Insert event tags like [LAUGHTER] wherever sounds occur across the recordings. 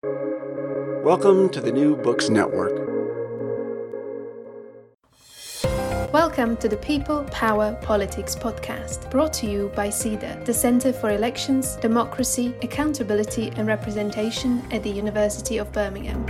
Welcome to the New Books Network. Welcome to the People, Power, Politics podcast, brought to you by CEDAR, the Centre for Elections, Democracy, Accountability and Representation at the University of Birmingham.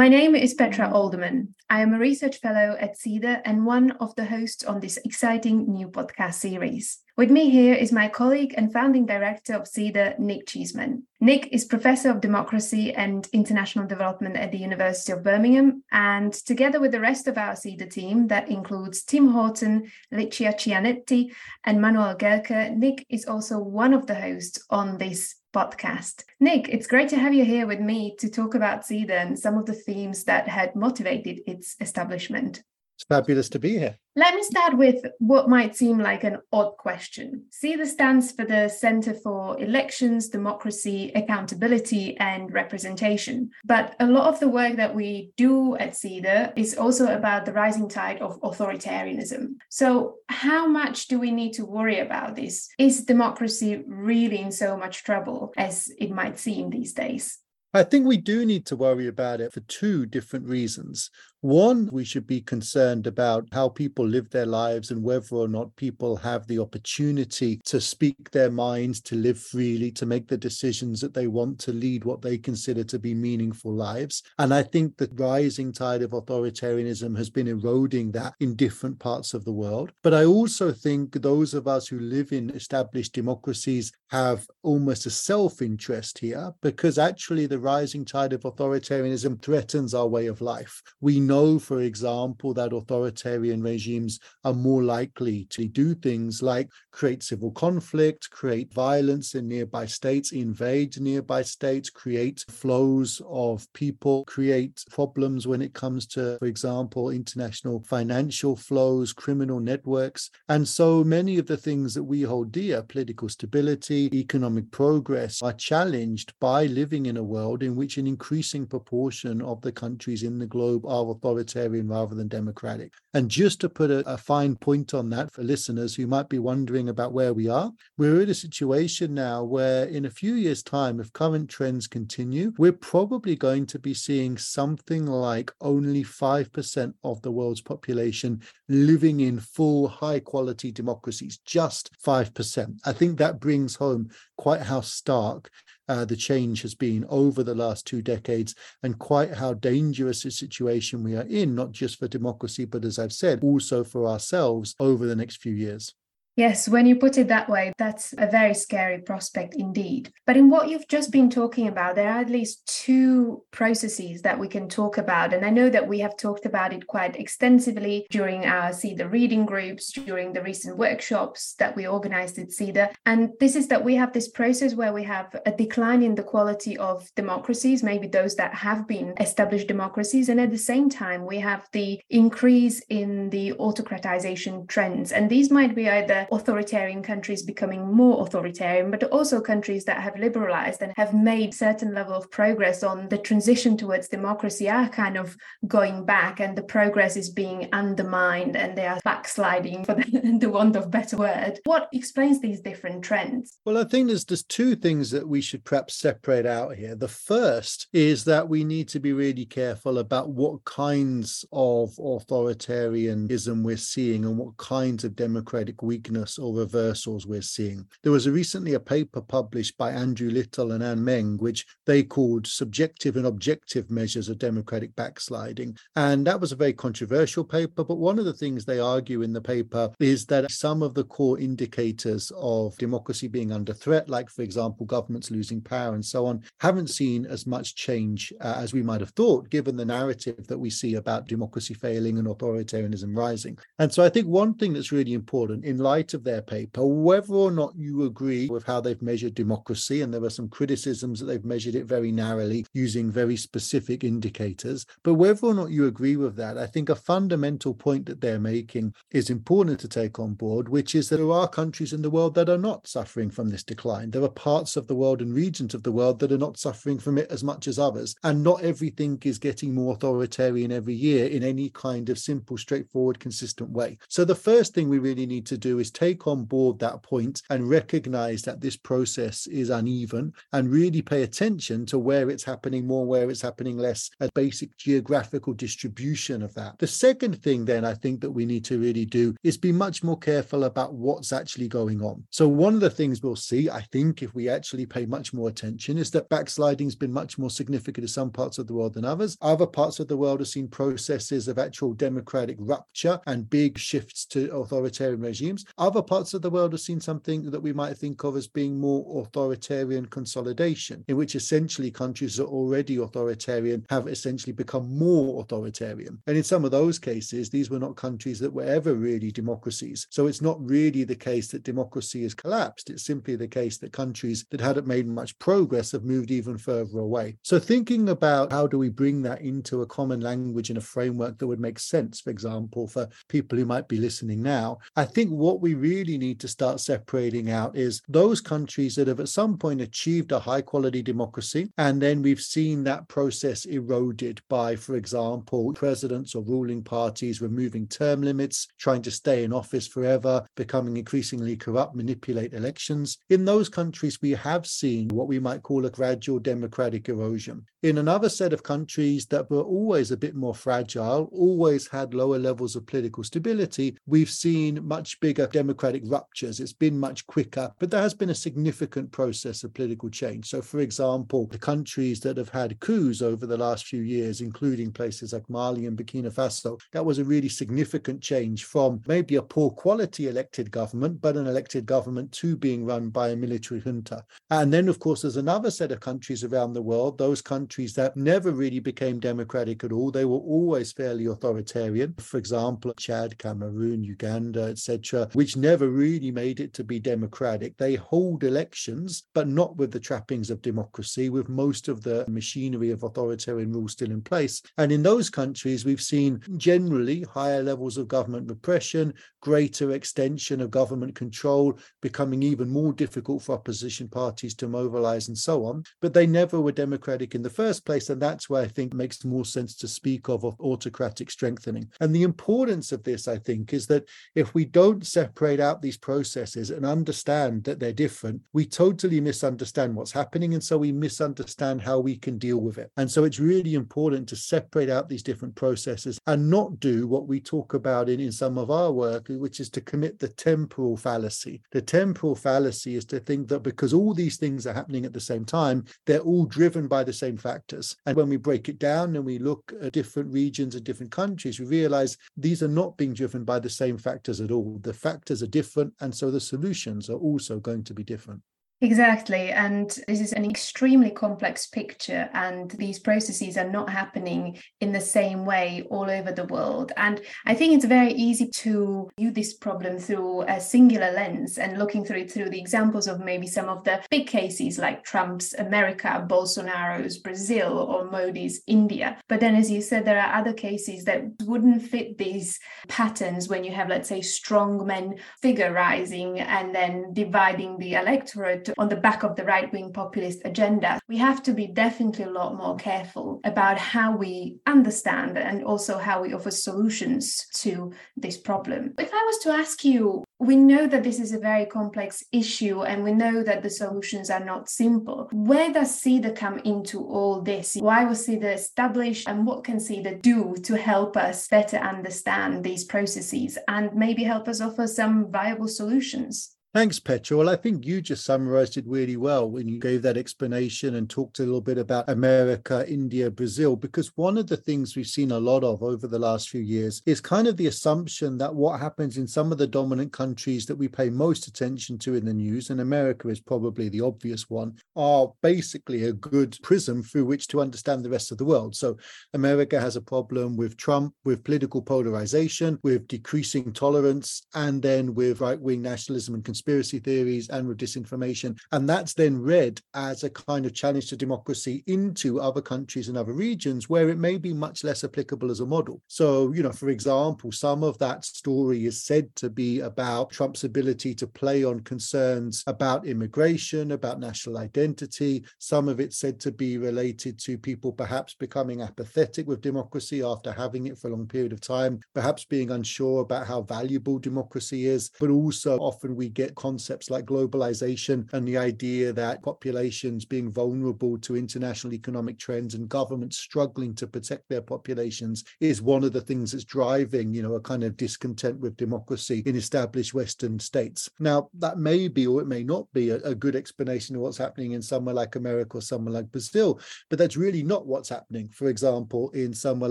My name is Petra Alderman. I am a research fellow at CEDAR and one of the hosts on this exciting new podcast series. With me here is my colleague and founding director of CEDAR, Nic Cheeseman. Nic is Professor of Democracy and International Development at the University of Birmingham, and together with the rest of our CEDAR team, that includes Tim Haughton, Licia Cianetti, and Manuel Gerke, Nic is also one of the hosts on this podcast. Nic, it's great to have you here with me to talk about CEDAR and some of the themes that had motivated its establishment. It's fabulous to be here. Let me start with what might seem like an odd question. CEDAR stands for the Center for Elections, Democracy, Accountability, and Representation. But a lot of the work that we do at CEDAR is also about the rising tide of authoritarianism. So, how much do we need to worry about this? Is democracy really in so much trouble as it might seem these days? I think we do need to worry about it for two different reasons. One, we should be concerned about how people live their lives and whether or not people have the opportunity to speak their minds, to live freely, to make the decisions that they want to lead what they consider to be meaningful lives. And I think the rising tide of authoritarianism has been eroding that in different parts of the world. But I also think those of us who live in established democracies have almost a self interest here because actually the rising tide of authoritarianism threatens our way of life. We know, for example, that authoritarian regimes are more likely to do things like create civil conflict, create violence in nearby states, invade nearby states, create flows of people, create problems when it comes to, for example, international financial flows, criminal networks. And so many of the things that we hold dear, political stability, economic progress, are challenged by living in a world in which an increasing proportion of the countries in the globe are authoritarian rather than democratic. And just to put a, a, fine point on that for listeners who might be wondering about where we are, we're in a situation now where, in a few years' time, if current trends continue, we're probably going to be seeing something like only 5% of the world's population living in full high quality democracies, just 5%. I think that brings home quite how stark uh, the change has been over the last two decades and quite how dangerous a situation we are in, not just for democracy, but as I've said, also for ourselves over the next few years. Yes, when you put it that way, that's a very scary prospect indeed. But in what you've just been talking about, there are at least two processes that we can talk about. And I know that we have talked about it quite extensively during our CEDAR reading groups, during the recent workshops that we organized at CEDAR. And this is that we have this process where we have a decline in the quality of democracies, maybe those that have been established democracies. And at the same time, we have the increase in the autocratization trends. And these might be either authoritarian countries becoming more authoritarian, but also countries that have liberalized and have made certain level of progress on the transition towards democracy are kind of going back and the progress is being undermined and they are backsliding for the, [LAUGHS] the want of better word. What explains these different trends? Well, I think there's there's two things that we should perhaps separate out here. The first is that we need to be really careful about what kinds of authoritarianism we're seeing and what kinds of democratic weakness weakness or reversals we're seeing. There was a, recently a paper published by Andrew Little and Anne Meng, which they called Subjective and Objective Measures of Democratic Backsliding. And that was a very controversial paper. But one of the things they argue in the paper is that some of the core indicators of democracy being under threat, like, for example, governments losing power and so on, haven't seen as much change uh, as we might have thought, given the narrative that we see about democracy failing and authoritarianism rising. And so I think one thing that's really important in light of their paper, whether or not you agree with how they've measured democracy, and there were some criticisms that they've measured it very narrowly using very specific indicators, but whether or not you agree with that, I think a fundamental point that they're making is important to take on board, which is that there are countries in the world that are not suffering from this decline. There are parts of the world and regions of the world that are not suffering from it as much as others, and not everything is getting more authoritarian every year in any kind of simple, straightforward, consistent way. So the first thing we really need to do is take on board that point and recognize that this process is uneven and really pay attention to where it's happening more, where it's happening less, a basic geographical distribution of that. The second thing, then, I think that we need to really do is be much more careful about what's actually going on. So, one of the things we'll see, I think, if we actually pay much more attention, is that backsliding has been much more significant in some parts of the world than others. Other parts of the world have seen processes of actual democratic rupture and big shifts to authoritarian regimes. Other parts of the world have seen something that we might think of as being more authoritarian consolidation, in which essentially countries that are already authoritarian have essentially become more authoritarian. And in some of those cases, these were not countries that were ever really democracies. So it's not really the case that democracy has collapsed. It's simply the case that countries that hadn't made much progress have moved even further away. So thinking about how do we bring that into a common language and a framework that would make sense, for example, for people who might be listening now, I think what we really need to start separating out is those countries that have at some point achieved a high quality democracy, and then we've seen that process eroded by, for example, presidents or ruling parties removing term limits, trying to stay in office forever, becoming increasingly corrupt, manipulate elections. In those countries, we have seen what we might call a gradual democratic erosion. In another set of countries that were always a bit more fragile, always had lower levels of political stability, we've seen much bigger democratic ruptures. It's been much quicker, but there has been a significant process of political change. So, for example, the countries that have had coups over the last few years, including places like Mali and Burkina Faso, that was a really significant change from maybe a poor quality elected government, but an elected government to being run by a military junta. And then, of course, there's another set of countries around the world, those countries that never really became democratic at all. They were always fairly authoritarian. For example, Chad, Cameroon, Uganda, etc., which never really made it to be democratic. They hold elections, but not with the trappings of democracy, with most of the machinery of authoritarian rule still in place. And in those countries, we've seen generally higher levels of government repression, greater extension of government control, becoming even more difficult for opposition parties to mobilize and so on. But they never were democratic in the first place. And that's where I think makes more sense to speak of, of autocratic strengthening. And the importance of this, I think, is that if we don't separate out these processes and understand that they're different, we totally misunderstand what's happening. And so we misunderstand how we can deal with it. And so it's really important to separate out these different processes and not do what we talk about in, in some of our work, which is to commit the temporal fallacy. The temporal fallacy is to think that because all these things are happening at the same time, they're all driven by the same factors. And when we break it down and we look at different regions and different countries, we realize these are not being driven by the same factors at all. The factors are different, and so the solutions are also going to be different. Exactly. And this is an extremely complex picture, and these processes are not happening in the same way all over the world. And I think it's very easy to view this problem through a singular lens and looking through it through the examples of maybe some of the big cases like Trump's America, Bolsonaro's Brazil, or Modi's India. But then, as you said, there are other cases that wouldn't fit these patterns when you have, let's say, strong men figure rising and then dividing the electorate on the back of the right wing populist agenda. We have to be definitely a lot more careful about how we understand and also how we offer solutions to this problem. If I was to ask you, we know that this is a very complex issue and we know that the solutions are not simple. Where does CEDAR come into all this? Why was CEDAR established and what can CEDAR do to help us better understand these processes and maybe help us offer some viable solutions? Thanks, Petra. Well, I think you just summarized it really well when you gave that explanation and talked a little bit about America, India, Brazil, because one of the things we've seen a lot of over the last few years is kind of the assumption that what happens in some of the dominant countries that we pay most attention to in the news, and America is probably the obvious one, are basically a good prism through which to understand the rest of the world. So America has a problem with Trump, with political polarization, with decreasing tolerance, and then with right wing nationalism and conspiracy theories and with disinformation. And that's then read as a kind of challenge to democracy into other countries and other regions where it may be much less applicable as a model. So, you know, for example, some of that story is said to be about Trump's ability to play on concerns about immigration, about national identity. Some of it's said to be related to people perhaps becoming apathetic with democracy after having it for a long period of time, perhaps being unsure about how valuable democracy is. But also, often we get concepts like globalization and the idea that populations being vulnerable to international economic trends and governments struggling to protect their populations is one of the things that's driving, you know, a kind of discontent with democracy in established Western states. Now, that may be or it may not be a, a good explanation of what's happening in somewhere like America or somewhere like Brazil, but that's really not what's happening. For example, in somewhere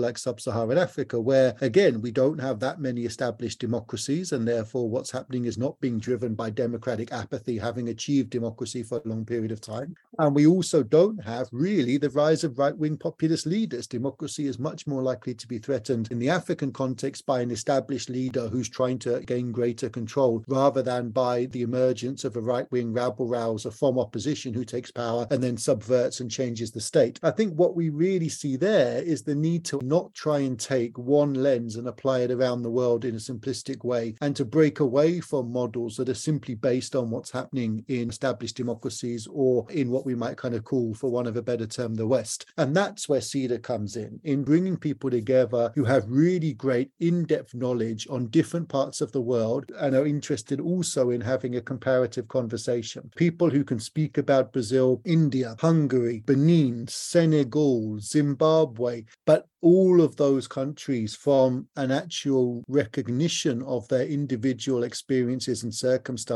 like sub-Saharan Africa, where again we don't have that many established democracies, and therefore what's happening is not being driven by democratic apathy, having achieved democracy for a long period of time. And we also don't have really the rise of right-wing populist leaders. Democracy is much more likely to be threatened in the African context by an established leader who's trying to gain greater control rather than by the emergence of a right-wing rabble rouser from opposition who takes power and then subverts and changes the state. I think what we really see there is the need to not try and take one lens and apply it around the world in a simplistic way and to break away from models that are simply based on what's happening in established democracies or in what we might kind of call, for one of a better term, the West. And that's where CEDAR comes in, in bringing people together who have really great in depth knowledge on different parts of the world and are interested also in having a comparative conversation. People who can speak about Brazil, India, Hungary, Benin, Senegal, Zimbabwe, but all of those countries from an actual recognition of their individual experiences and circumstances.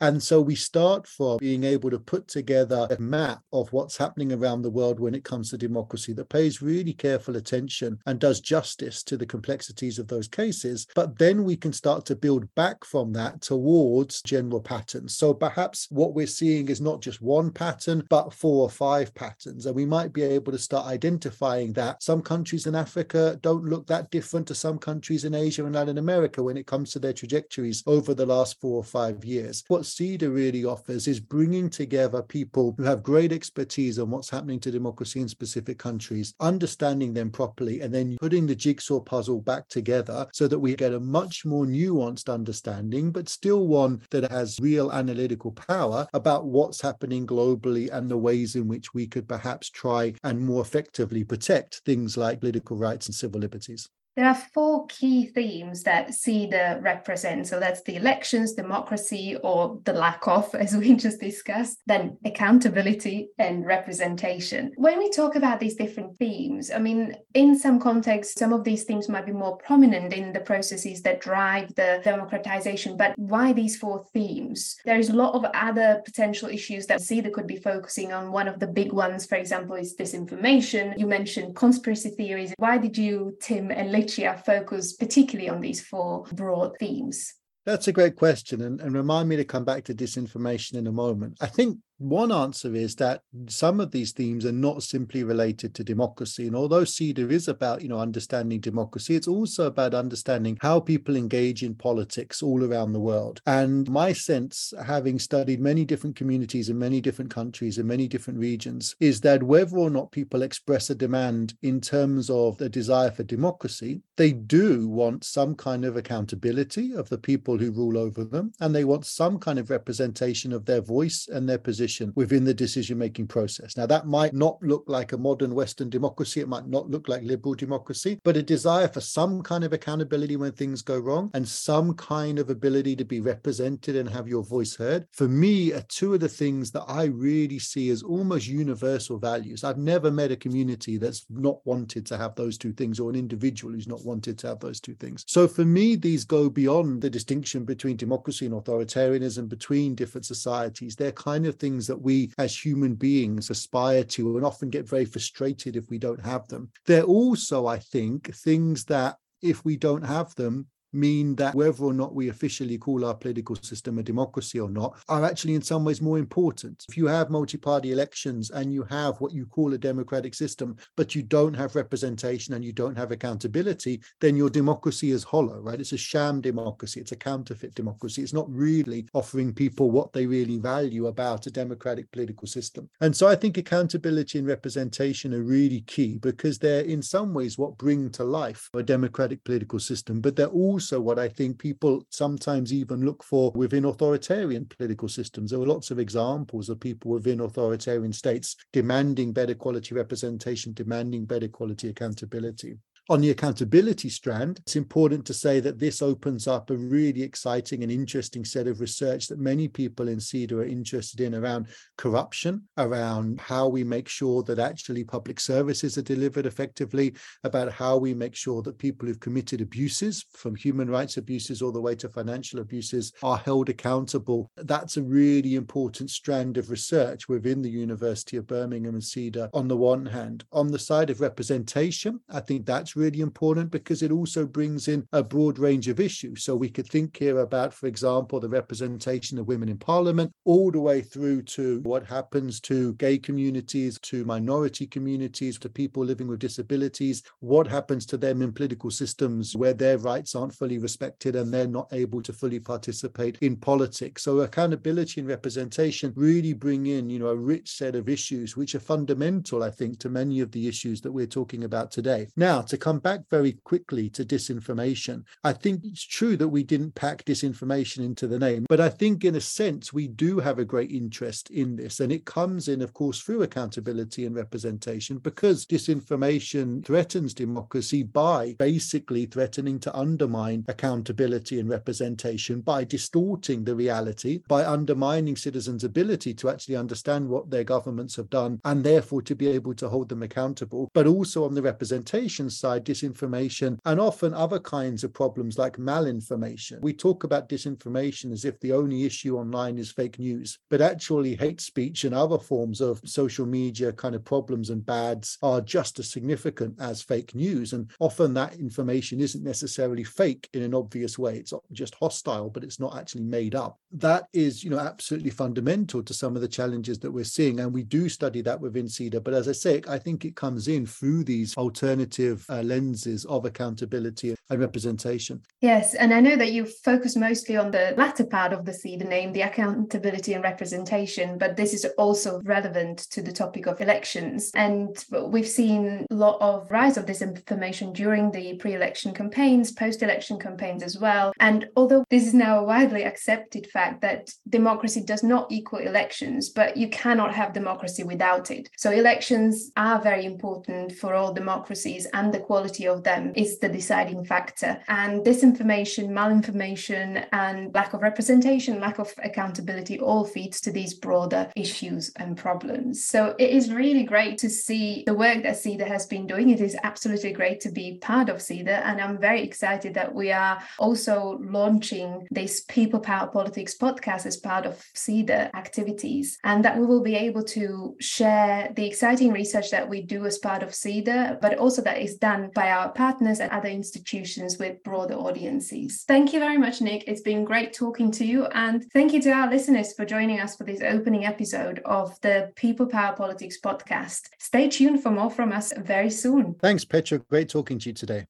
And so we start from being able to put together a map of what's happening around the world when it comes to democracy that pays really careful attention and does justice to the complexities of those cases. But then we can start to build back from that towards general patterns. So perhaps what we're seeing is not just one pattern, but four or five patterns. And we might be able to start identifying that some countries countries in Africa don't look that different to some countries in Asia and Latin America when it comes to their trajectories over the last four or five years. What CEDAR really offers is bringing together people who have great expertise on what's happening to democracy in specific countries, understanding them properly, and then putting the jigsaw puzzle back together so that we get a much more nuanced understanding, but still one that has real analytical power about what's happening globally and the ways in which we could perhaps try and more effectively protect things like political rights and civil liberties. There are four key themes that CEDAR represents. So that's the elections, democracy, or the lack of, [LAUGHS] as we just discussed, then accountability and representation. When we talk about these different themes, I mean, in some contexts, some of these themes might be more prominent in the processes that drive the democratization. But why these four themes? There is a lot of other potential issues that CEDAR could be focusing on. One of the big ones, for example, is disinformation. You mentioned conspiracy theories. Why did you, Tim, and Licia focus particularly on these four broad themes? That's a great question. And, and remind me to come back to disinformation in a moment. I think one answer is that some of these themes are not simply related to democracy. And although CEDAR is about, you know, understanding democracy, it's also about understanding how people engage in politics all around the world. And my sense, having studied many different communities in many different countries in many different regions, is that whether or not people express a demand in terms of a desire for democracy, they do want some kind of accountability of the people who rule over them. And they want some kind of representation of their voice and their position position within the decision making process. Now, that might not look like a modern Western democracy, it might not look like liberal democracy, but a desire for some kind of accountability when things go wrong and some kind of ability to be represented and have your voice heard. For me, are two of the things that I really see as almost universal values. I've never met a community that's not wanted to have those two things or an individual who's not wanted to have those two things. So for me, these go beyond the distinction between democracy and authoritarianism, between different societies. They're kind of things things that we as human beings aspire to and often get very frustrated if we don't have them. They're also, I think, things that if we don't have them, mean that whether or not we officially call our political system a democracy or not are actually in some ways more important. If you have multi-party elections and you have what you call a democratic system, but you don't have representation and you don't have accountability, then your democracy is hollow, right? It's a sham democracy. It's a counterfeit democracy. It's not really offering people what they really value about a democratic political system. And so I think accountability and representation are really key because they're in some ways what bring to life a democratic political system, but they're also what I think people sometimes even look for within authoritarian political systems. There are lots of examples of people within authoritarian states demanding better quality representation, demanding better quality accountability. On the accountability strand, it's important to say that this opens up a really exciting and interesting set of research that many people in CEDAR are interested in around corruption, around how we make sure that actually public services are delivered effectively, about how we make sure that people who've committed abuses, from human rights abuses all the way to financial abuses, are held accountable. That's a really important strand of research within the University of Birmingham and CEDAR on the one hand. On the side of representation, I think that's really important because it also brings in a broad range of issues. So we could think here about, for example, the representation of women in parliament, all the way through to what happens to gay communities, to minority communities, to people living with disabilities, what happens to them in political systems where their rights aren't fully respected and they're not able to fully participate in politics. So accountability and representation really bring in, you know, a rich set of issues which are fundamental, I think, to many of the issues that we're talking about today. Now, to come back very quickly to disinformation. I think it's true that we didn't pack disinformation into the name, but I think in a sense we do have a great interest in this. And it comes in, of course, through accountability and representation because disinformation threatens democracy by basically threatening to undermine accountability and representation by distorting the reality, by undermining citizens' ability to actually understand what their governments have done and therefore to be able to hold them accountable, but also on the representation side disinformation, and often other kinds of problems like malinformation. We talk about disinformation as if the only issue online is fake news, but actually, hate speech and other forms of social media kind of problems and bads are just as significant as fake news. And often that information isn't necessarily fake in an obvious way. It's just hostile, but it's not actually made up. That is, you know, absolutely fundamental to some of the challenges that we're seeing. And we do study that within CEDAR. But as I say, I think it comes in through these alternative uh, Uh, lenses of accountability and representation. Yes, and I know that you focus mostly on the latter part of the CEDAR name, the accountability and representation, but this is also relevant to the topic of elections. And we've seen a lot of rise of disinformation during the pre-election campaigns, post-election campaigns as well. And although this is now a widely accepted fact that democracy does not equal elections, but you cannot have democracy without it. So elections are very important for all democracies and the quality of them is the deciding factor. And disinformation, malinformation, and lack of representation, lack of accountability all feeds to these broader issues and problems. So it is really great to see the work that CEDAR has been doing. It is absolutely great to be part of CEDAR. And I'm very excited that we are also launching this People Power Politics podcast as part of CEDAR activities, and that we will be able to share the exciting research that we do as part of CEDAR, but also that is done done by our partners and other institutions with broader audiences. Thank you very much, Nic. It's been great talking to you. And thank you to our listeners for joining us for this opening episode of the People Power Politics podcast. Stay tuned for more from us very soon. Thanks, Petra. Great talking to you today.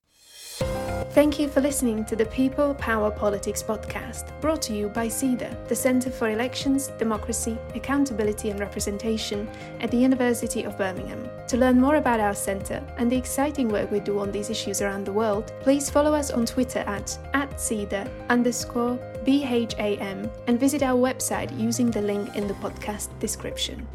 Thank you for listening to the People Power Politics podcast, brought to you by CEDAR, the Centre for Elections, Democracy, Accountability and Representation at the University of Birmingham. To learn more about our centre and the exciting work we do on these issues around the world, please follow us on Twitter at, at CEDAR underscore BHAM and visit our website using the link in the podcast description.